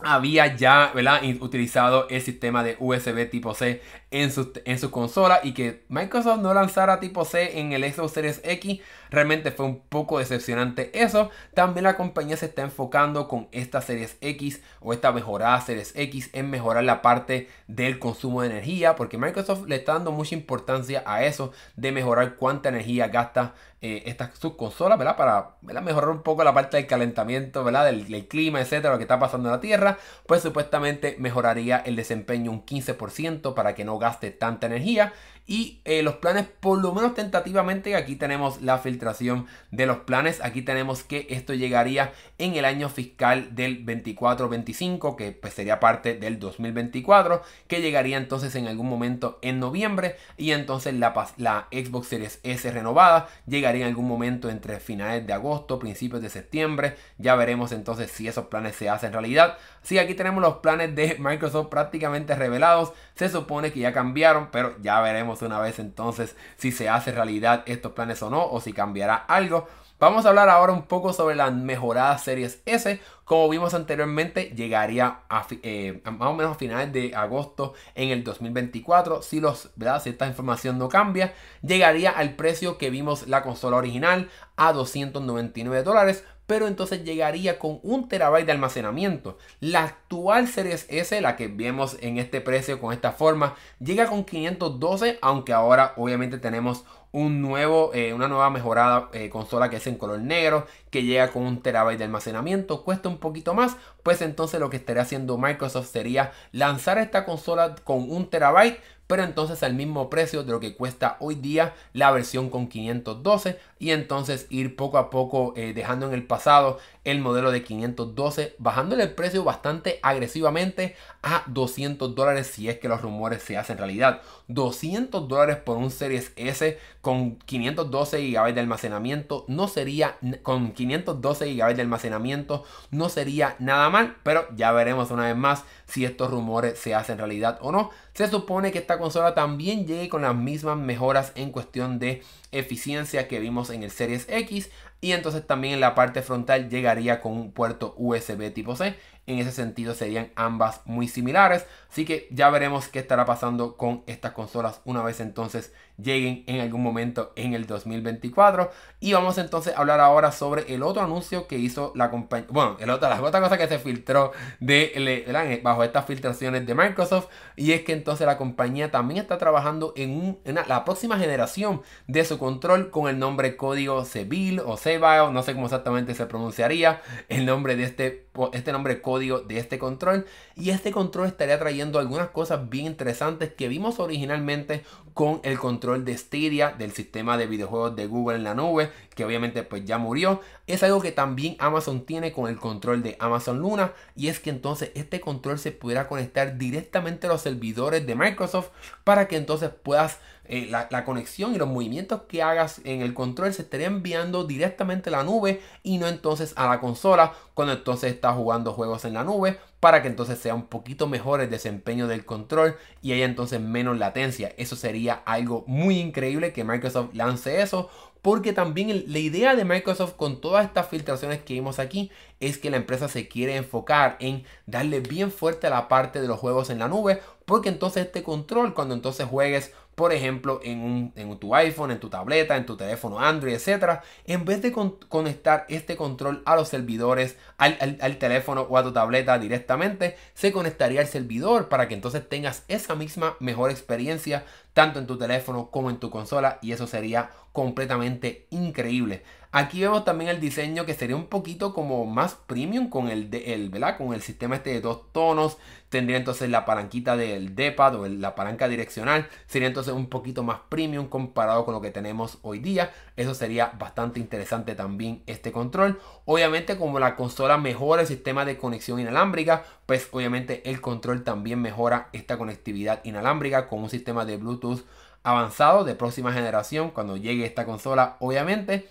había ya utilizado el sistema de USB tipo C en su, en su consola y que Microsoft no lanzara tipo C en el Xbox Series X realmente fue un poco decepcionante eso. También la compañía se está enfocando con esta Series X o esta mejorada Series X en mejorar la parte del consumo de energía porque Microsoft le está dando mucha importancia a eso de mejorar cuánta energía gasta eh, esta subconsola, ¿verdad? Para mejorar un poco la parte del calentamiento, ¿verdad? Del, del, clima, etcétera, lo que está pasando en la Tierra, pues supuestamente mejoraría el desempeño un 15% para que no gaste tanta energía. Y eh, los planes, por lo menos tentativamente, aquí tenemos la filtración de los planes. Aquí tenemos que esto llegaría en el año fiscal del 24-25, que pues, sería parte del 2024, que llegaría entonces en algún momento en noviembre. Y entonces la, la Xbox Series S renovada llegaría en algún momento entre finales de agosto, principios de septiembre. Ya veremos entonces si esos planes se hacen realidad. Sí, aquí tenemos los planes de Microsoft prácticamente revelados. Se supone que ya cambiaron, pero ya veremos una vez entonces si se hace realidad estos planes o no, o si cambiará algo. Vamos a hablar ahora un poco sobre las mejoradas series S. Como vimos anteriormente, llegaría a, eh, más o menos a finales de agosto en el 2024. Si, los, ¿verdad? si esta información no cambia, llegaría al precio que vimos la consola original a 299 dólares pero entonces llegaría con un terabyte de almacenamiento. La actual Series S, la que vemos en este precio con esta forma, llega con 512, aunque ahora obviamente tenemos un nuevo, eh, una nueva mejorada eh, consola que es en color negro, que llega con un terabyte de almacenamiento, cuesta un poquito más, pues entonces lo que estaría haciendo Microsoft sería lanzar esta consola con un terabyte, pero entonces al mismo precio de lo que cuesta hoy día la versión con 512 y entonces ir poco a poco eh, dejando en el pasado el modelo de 512, bajándole el precio bastante agresivamente a 200 dólares si es que los rumores se hacen realidad. 200 dólares por un Series S con 512 GB de almacenamiento no sería, con 512 GB de almacenamiento no sería nada mal, pero ya veremos una vez más si estos rumores se hacen realidad o no. Se supone que esta consola también llegue con las mismas mejoras en cuestión de eficiencia que vimos en el Series X y entonces también en la parte frontal llegaría con un puerto USB tipo C. En ese sentido serían ambas muy similares. Así que ya veremos qué estará pasando con estas consolas una vez entonces lleguen en algún momento en el 2024. Y vamos entonces a hablar ahora sobre el otro anuncio que hizo la compañía. Bueno, el otro, la otra cosa que se filtró de, bajo estas filtraciones de Microsoft. Y es que entonces la compañía también está trabajando en, la próxima generación de su control con el nombre código Seville o Seville, no sé cómo exactamente se pronunciaría el nombre de este, este nombre código de este control. Y este control estaría trayendo algunas cosas bien interesantes que vimos originalmente con el control de Stadia del sistema de videojuegos de Google en la nube, que obviamente pues ya murió. Es algo que también Amazon tiene con el control de Amazon Luna y es que entonces este control se pudiera conectar directamente a los servidores de Microsoft para que entonces puedas eh, la, conexión y los movimientos que hagas en el control se estaría enviando directamente a la nube y no entonces a la consola cuando entonces estás jugando juegos en la nube para que entonces sea un poquito mejor el desempeño del control y haya entonces menos latencia. Eso sería algo muy increíble que Microsoft lance eso porque también la idea de Microsoft con todas estas filtraciones que vimos aquí es que la empresa se quiere enfocar en darle bien fuerte a la parte de los juegos en la nube porque entonces este control cuando entonces juegues por ejemplo, en, tu iPhone, en tu tableta, en tu teléfono Android, etc. En vez de conectar este control a los servidores, al, al, teléfono o a tu tableta directamente, se conectaría al servidor para que entonces tengas esa misma mejor experiencia tanto en tu teléfono como en tu consola y eso sería completamente increíble. Aquí vemos también el diseño que sería un poquito como más premium con el, de, el, ¿verdad? Con el sistema este de dos tonos. Tendría entonces la palanquita del D-pad o la palanca direccional. Sería entonces un poquito más premium comparado con lo que tenemos hoy día. Eso sería bastante interesante también este control. Obviamente como la consola mejora el sistema de conexión inalámbrica, pues obviamente el control también mejora esta conectividad inalámbrica con un sistema de Bluetooth avanzado de próxima generación cuando llegue esta consola obviamente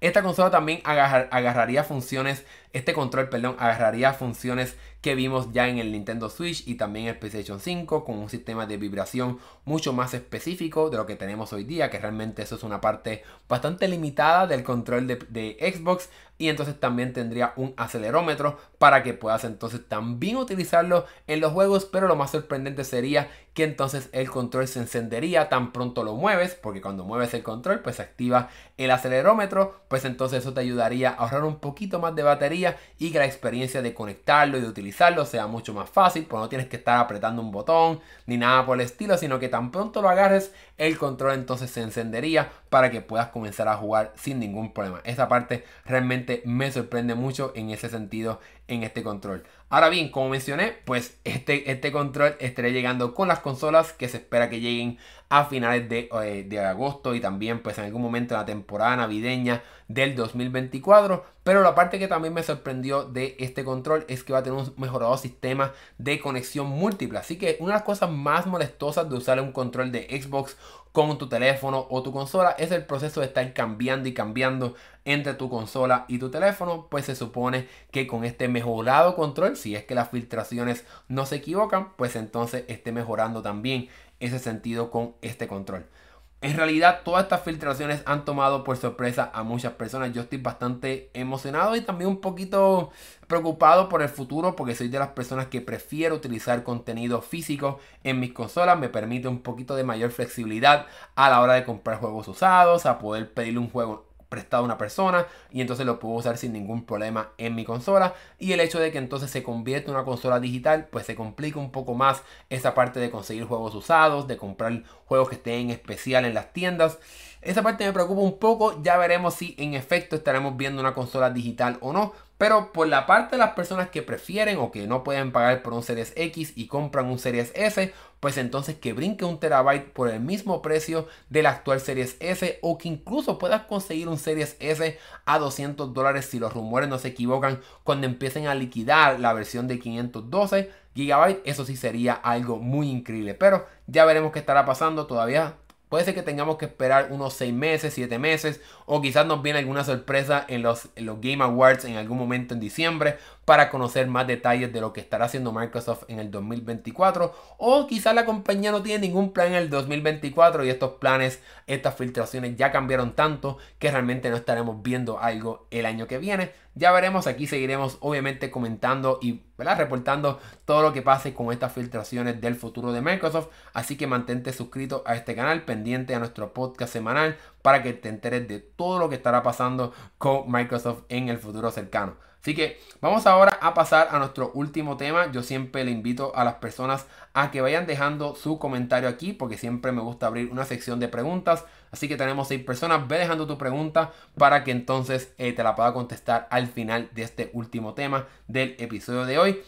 esta consola también agarraría funciones, este control, perdón, agarraría funciones que vimos ya en el Nintendo Switch y también en el PlayStation 5 con un sistema de vibración mucho más específico de lo que tenemos hoy día, que realmente eso es una parte bastante limitada del control de Xbox y entonces también tendría un acelerómetro para que puedas entonces también utilizarlo en los juegos, pero lo más sorprendente sería que entonces el control se encendería tan pronto lo mueves, porque cuando mueves el control pues se activa el acelerómetro, pues entonces eso te ayudaría a ahorrar un poquito más de batería y que la experiencia de conectarlo y de utilizarlo sea mucho más fácil, pues no tienes que estar apretando un botón ni nada por el estilo, sino que tan pronto lo agarres el control entonces se encendería para que puedas comenzar a jugar sin ningún problema. Esa parte realmente me sorprende mucho en ese sentido en este control. Ahora bien, como mencioné, pues este, este control estaría llegando con las consolas que se espera que lleguen a finales de, eh, de, agosto y también pues en algún momento en la temporada navideña del 2024. Pero la parte que también me sorprendió de este control es que va a tener un mejorado sistema de conexión múltiple. Así que una de las cosas más molestosas de usar un control de Xbox con tu teléfono o tu consola es el proceso de estar cambiando y cambiando entre tu consola y tu teléfono pues se supone que con este mejorado control si es que las filtraciones no se equivocan pues entonces esté mejorando también ese sentido con este control en realidad todas estas filtraciones han tomado por sorpresa a muchas personas. Yo estoy bastante emocionado y también un poquito preocupado por el futuro porque soy de las personas que prefiero utilizar contenido físico en mis consolas. Me permite un poquito de mayor flexibilidad a la hora de comprar juegos usados, a poder pedirle un juego prestado a una persona y entonces lo puedo usar sin ningún problema en mi consola. Y el hecho de que entonces se convierte en una consola digital pues se complica un poco más esa parte de conseguir juegos usados de comprar juegos que estén especial en las tiendas esa parte me preocupa un poco ya veremos si en efecto estaremos viendo una consola digital o no pero por la parte de las personas que prefieren o que no pueden pagar por un Series X y compran un Series S, pues entonces que brinque un terabyte por el mismo precio de la actual Series S o que incluso puedas conseguir un Series S a 200 dólares si los rumores no se equivocan cuando empiecen a liquidar la versión de 512 GB. Eso sí sería algo muy increíble, pero ya veremos qué estará pasando. Todavía Puede ser que tengamos que esperar unos 6 meses, 7 meses, o quizás nos viene alguna sorpresa en los, los, Game Awards en algún momento en diciembre, para conocer más detalles de lo que estará haciendo Microsoft en el 2024 o quizás la compañía no tiene ningún plan en el 2024 y estos planes, estas filtraciones ya cambiaron tanto que realmente no estaremos viendo algo el año que viene. Ya veremos, aquí seguiremos obviamente comentando y reportando todo lo que pase con estas filtraciones del futuro de Microsoft. Así que mantente suscrito a este canal, pendiente a nuestro podcast semanal para que te enteres de todo lo que estará pasando con Microsoft en el futuro cercano. Así que vamos ahora a pasar a nuestro último tema. Yo siempre le invito a las personas a que vayan dejando su comentario aquí porque siempre me gusta abrir una sección de preguntas. Así que tenemos seis personas. Ve dejando tu pregunta para que entonces eh, te la pueda contestar al final de este último tema del episodio de hoy.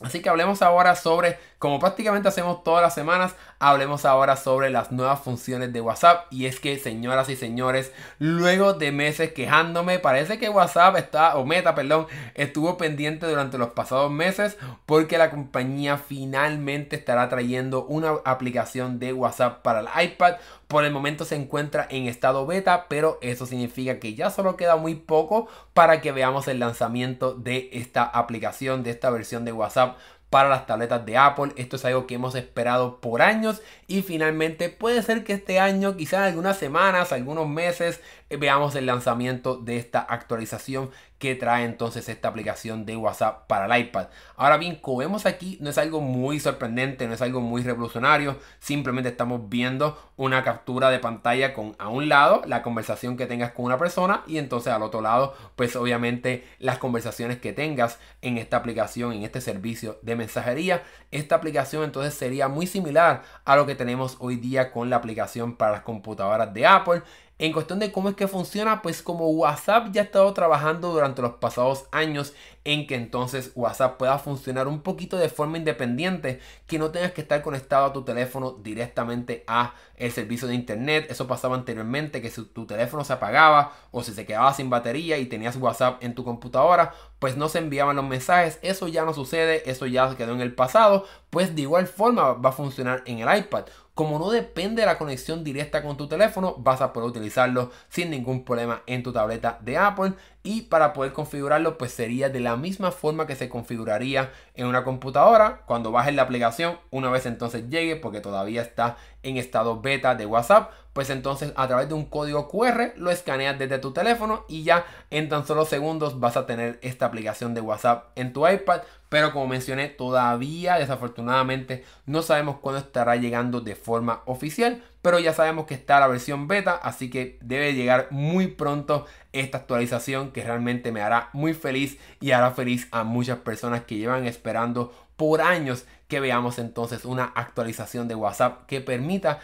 Así que hablemos ahora sobre, como prácticamente hacemos todas las semanas, hablemos ahora sobre las nuevas funciones de WhatsApp. Y es que, señoras y señores, luego de meses quejándome, parece que WhatsApp está, o Meta, perdón, estuvo pendiente durante los pasados meses porque la compañía finalmente estará trayendo una aplicación de WhatsApp para el iPad. Por el momento se encuentra en estado beta, pero eso significa que ya solo queda muy poco para que veamos el lanzamiento de esta aplicación, de esta versión de WhatsApp para las tabletas de Apple. Esto es algo que hemos esperado por años y finalmente puede ser que este año, quizás algunas semanas, algunos meses, eh, veamos el lanzamiento de esta actualización que trae entonces esta aplicación de WhatsApp para el iPad. Ahora bien, como vemos aquí, no es algo muy sorprendente, no es algo muy revolucionario, simplemente estamos viendo una captura de pantalla con a un lado la conversación que tengas con una persona y entonces al otro lado, pues obviamente las conversaciones que tengas en esta aplicación, en este servicio de mensajería. Esta aplicación entonces sería muy similar a lo que tenemos hoy día con la aplicación para las computadoras de Apple. En cuestión de cómo es que funciona, pues como WhatsApp ya ha estado trabajando durante los pasados años en que entonces WhatsApp pueda funcionar un poquito de forma independiente, que no tengas que estar conectado a tu teléfono directamente a el servicio de internet. Eso pasaba anteriormente que si tu teléfono se apagaba o si se quedaba sin batería y tenías WhatsApp en tu computadora, pues no se enviaban los mensajes. Eso ya no sucede, eso ya quedó en el pasado, pues de igual forma va a funcionar en el iPad. Como no depende de la conexión directa con tu teléfono, vas a poder utilizarlo sin ningún problema en tu tableta de Apple. Y para poder configurarlo, pues sería de la misma forma que se configuraría en una computadora. Cuando bajes la aplicación, una vez entonces llegue, porque todavía está en estado beta de WhatsApp, pues entonces a través de un código QR lo escaneas desde tu teléfono y ya en tan solo segundos vas a tener esta aplicación de WhatsApp en tu iPad. Pero como mencioné, todavía desafortunadamente no sabemos cuándo estará llegando de forma oficial. Pero ya sabemos que está la versión beta, así que debe llegar muy pronto esta actualización que realmente me hará muy feliz y hará feliz a muchas personas que llevan esperando por años que veamos entonces una actualización de WhatsApp que permita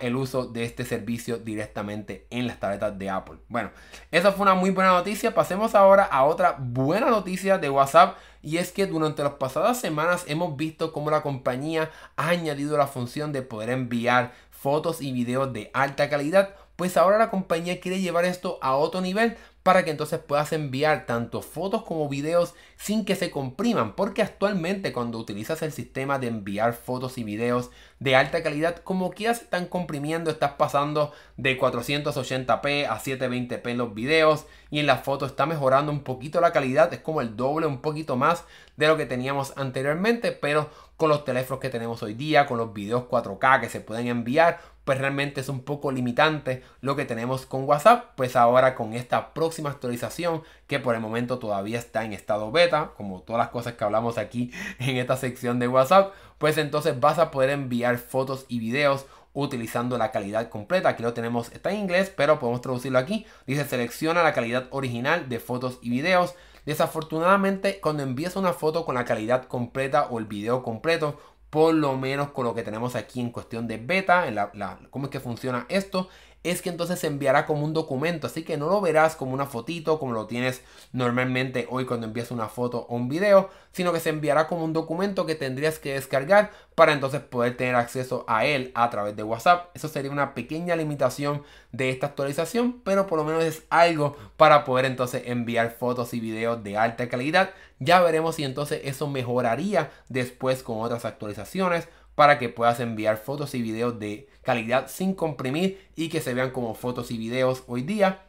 el uso de este servicio directamente en las tabletas de Apple. Bueno, esa fue una muy buena noticia. Pasemos ahora a otra buena noticia de WhatsApp y es que durante las pasadas semanas hemos visto cómo la compañía ha añadido la función de poder enviar fotos y videos de alta calidad pues ahora la compañía quiere llevar esto a otro nivel para que entonces puedas enviar tanto fotos como videos sin que se compriman, porque actualmente cuando utilizas el sistema de enviar fotos y videos de alta calidad, como se están comprimiendo, estás pasando de 480p a 720p en los videos y en las fotos está mejorando un poquito la calidad, es como el doble, un poquito más de lo que teníamos anteriormente, pero con los teléfonos que tenemos hoy día, con los videos 4K que se pueden enviar, pues realmente es un poco limitante lo que tenemos con WhatsApp, pues ahora con esta próxima actualización que por el momento todavía está en estado beta, como todas las cosas que hablamos aquí en esta sección de WhatsApp, pues entonces vas a poder enviar fotos y videos utilizando la calidad completa. Aquí lo tenemos, está en inglés, pero podemos traducirlo aquí. Dice selecciona la calidad original de fotos y videos. Desafortunadamente, cuando envías una foto con la calidad completa o el video completo, por lo menos con lo que tenemos aquí en cuestión de beta, en la, cómo es que funciona esto, es que entonces se enviará como un documento, así que no lo verás como una fotito, como lo tienes normalmente hoy cuando envías una foto o un video, sino que se enviará como un documento que tendrías que descargar para entonces poder tener acceso a él a través de WhatsApp. Eso sería una pequeña limitación de esta actualización, pero por lo menos es algo para poder entonces enviar fotos y videos de alta calidad. Ya veremos si entonces eso mejoraría después con otras actualizaciones para que puedas enviar fotos y videos de calidad sin comprimir y que se vean como fotos y videos hoy día.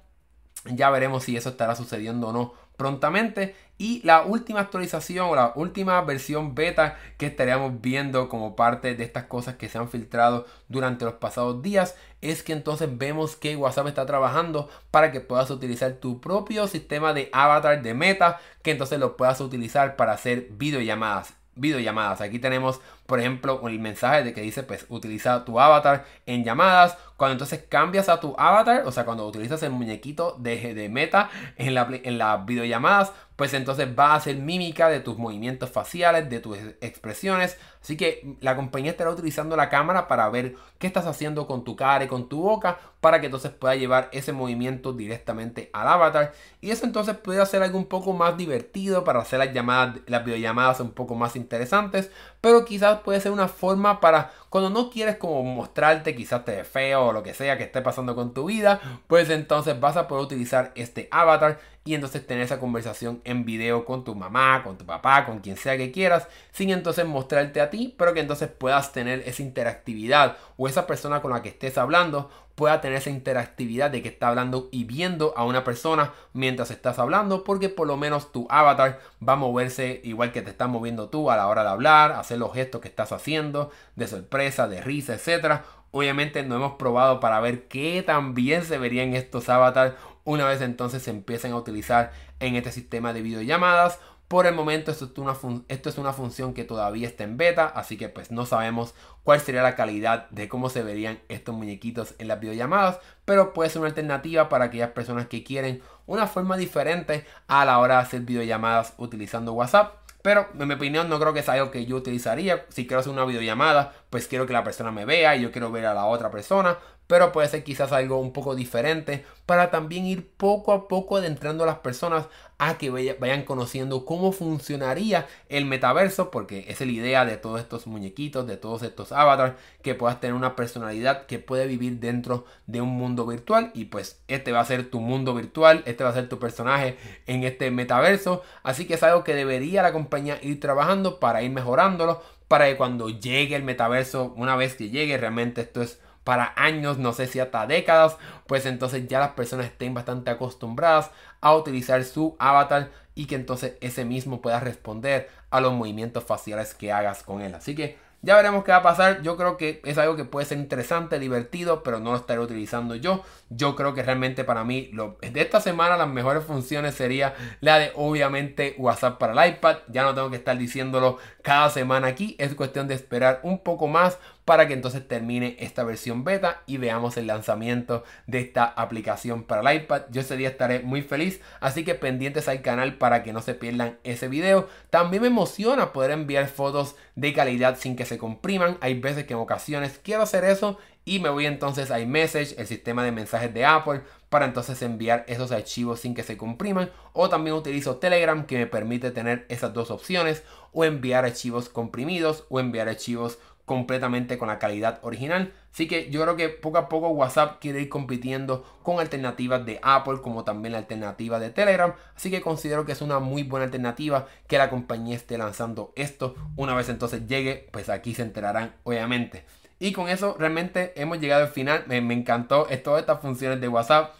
Ya veremos si eso estará sucediendo o no prontamente. Y la última actualización o la última versión beta que estaríamos viendo como parte de estas cosas que se han filtrado durante los pasados días es que entonces vemos que WhatsApp está trabajando para que puedas utilizar tu propio sistema de avatar de meta, que entonces lo puedas utilizar para hacer videollamadas videollamadas. Aquí tenemos, por ejemplo, el mensaje de que dice, pues, utiliza tu avatar en llamadas. Cuando entonces cambias a tu avatar, o sea, cuando utilizas el muñequito de, de meta en, la, en las videollamadas, pues entonces va a hacer mímica de tus movimientos faciales, de tus expresiones. Así que la compañía estará utilizando la cámara para ver qué estás haciendo con tu cara y con tu boca para que entonces pueda llevar ese movimiento directamente al avatar. Y eso entonces puede hacer algo un poco más divertido para hacer las llamadas, las videollamadas un poco más interesantes. Pero quizás puede ser una forma para cuando no quieres como mostrarte, quizás te ve feo o lo que sea que esté pasando con tu vida, pues entonces vas a poder utilizar este avatar y entonces tener esa conversación en video con tu mamá, con tu papá, con quien sea que quieras, sin entonces mostrarte a ti, pero que entonces puedas tener esa interactividad o esa persona con la que estés hablando pueda tener esa interactividad de que está hablando y viendo a una persona mientras estás hablando, porque por lo menos tu avatar va a moverse igual que te estás moviendo tú a la hora de hablar, hacer los gestos que estás haciendo, de sorpresa, de risa, etcétera. Obviamente no hemos probado para ver qué tan bien se verían estos avatars una vez entonces se empiecen a utilizar en este sistema de videollamadas. Por el momento esto es, una función que todavía está en beta, así que pues no sabemos cuál sería la calidad de cómo se verían estos muñequitos en las videollamadas, pero puede ser una alternativa para aquellas personas que quieren una forma diferente a la hora de hacer videollamadas utilizando WhatsApp. Pero en mi opinión no creo que sea algo que yo utilizaría. Si quiero hacer una videollamada, pues quiero que la persona me vea y yo quiero ver a la otra persona pero puede ser quizás algo un poco diferente para también ir poco a poco adentrando a las personas a que vayan conociendo cómo funcionaría el metaverso, porque es la idea de todos estos muñequitos, de todos estos avatars, que puedas tener una personalidad que puede vivir dentro de un mundo virtual y pues este va a ser tu mundo virtual, este va a ser tu personaje en este metaverso, así que es algo que debería la compañía ir trabajando para ir mejorándolo, para que cuando llegue el metaverso, una vez que llegue, realmente esto es para años, no sé si hasta décadas, pues entonces ya las personas estén bastante acostumbradas a utilizar su avatar y que entonces ese mismo pueda responder a los movimientos faciales que hagas con él. Así que ya veremos qué va a pasar. Yo creo que es algo que puede ser interesante, divertido, pero no lo estaré utilizando yo. Yo creo que realmente para mí, lo, de esta semana, las mejores funciones sería la de obviamente WhatsApp para el iPad. Ya no tengo que estar diciéndolo cada semana aquí. Es cuestión de esperar un poco más para que entonces termine esta versión beta y veamos el lanzamiento de esta aplicación para el iPad. Yo ese día estaré muy feliz, así que pendientes al canal para que no se pierdan ese video. También me emociona poder enviar fotos de calidad sin que se compriman. Hay veces que en ocasiones quiero hacer eso y me voy entonces a iMessage, el sistema de mensajes de Apple, para entonces enviar esos archivos sin que se compriman. O también utilizo Telegram que me permite tener esas dos opciones. O enviar archivos comprimidos o enviar archivos completamente con la calidad original. Así que yo creo que poco a poco WhatsApp quiere ir compitiendo con alternativas de Apple como también la alternativa de Telegram. Así que considero que es una muy buena alternativa que la compañía esté lanzando esto. Una vez entonces llegue, pues aquí se enterarán obviamente. Y con eso realmente hemos llegado al final. Me, encantó todas estas funciones de WhatsApp.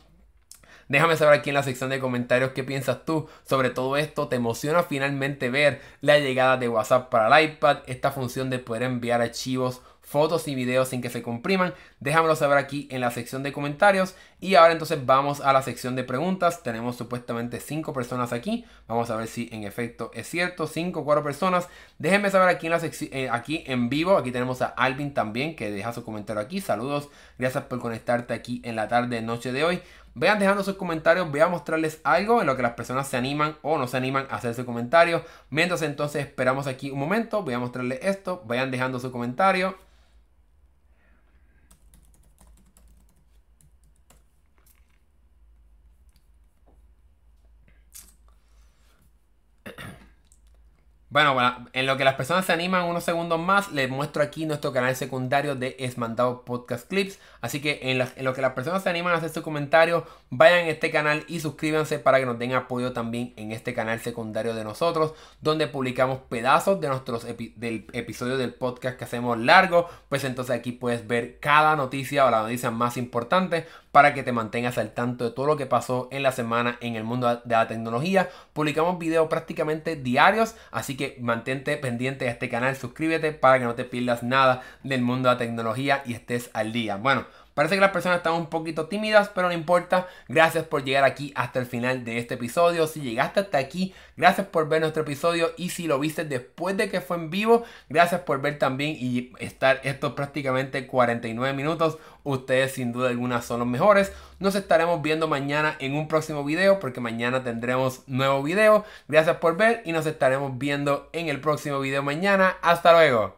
Déjame saber aquí en la sección de comentarios qué piensas tú sobre todo esto. ¿Te emociona finalmente ver la llegada de WhatsApp para el iPad? Esta función de poder enviar archivos fotos y videos sin que se compriman. Déjamelo saber aquí en la sección de comentarios. Y ahora entonces vamos a la sección de preguntas. Tenemos supuestamente 5 personas aquí. Vamos a ver si en efecto es cierto. 5 o 4 personas. Déjenme saber aquí en eh, aquí en vivo. Aquí tenemos a Alvin también que deja su comentario aquí. Saludos. Gracias por conectarte aquí en la tarde, noche de hoy. Vean dejando sus comentarios, voy a mostrarles algo en lo que las personas se animan o no se animan a hacer su comentario. Mientras entonces esperamos aquí un momento, voy a mostrarles esto, vayan dejando su comentario. Bueno, en lo que las personas se animan unos segundos más, les muestro aquí nuestro canal secundario de Esmandado Podcast Clips. Así que en, lo que las personas se animan a hacer su comentario, vayan a este canal y suscríbanse para que nos den apoyo también en este canal secundario de nosotros, donde publicamos pedazos de nuestros del episodio del podcast que hacemos largo. Pues entonces aquí puedes ver cada noticia o la noticia más importante para que te mantengas al tanto de todo lo que pasó en la semana en el mundo de la tecnología. Publicamos videos prácticamente diarios, así mantente pendiente de este canal, suscríbete para que no te pierdas nada del mundo de la tecnología y estés al día. Bueno, Parece que las personas están un poquito tímidas, pero no importa. Gracias por llegar aquí hasta el final de este episodio. Si llegaste hasta aquí, gracias por ver nuestro episodio. Y si lo viste después de que fue en vivo, gracias por ver también y estar estos prácticamente 49 minutos. Ustedes sin duda alguna son los mejores. Nos estaremos viendo mañana en un próximo video porque mañana tendremos nuevo video. Gracias por ver y nos estaremos viendo en el próximo video mañana. Hasta luego.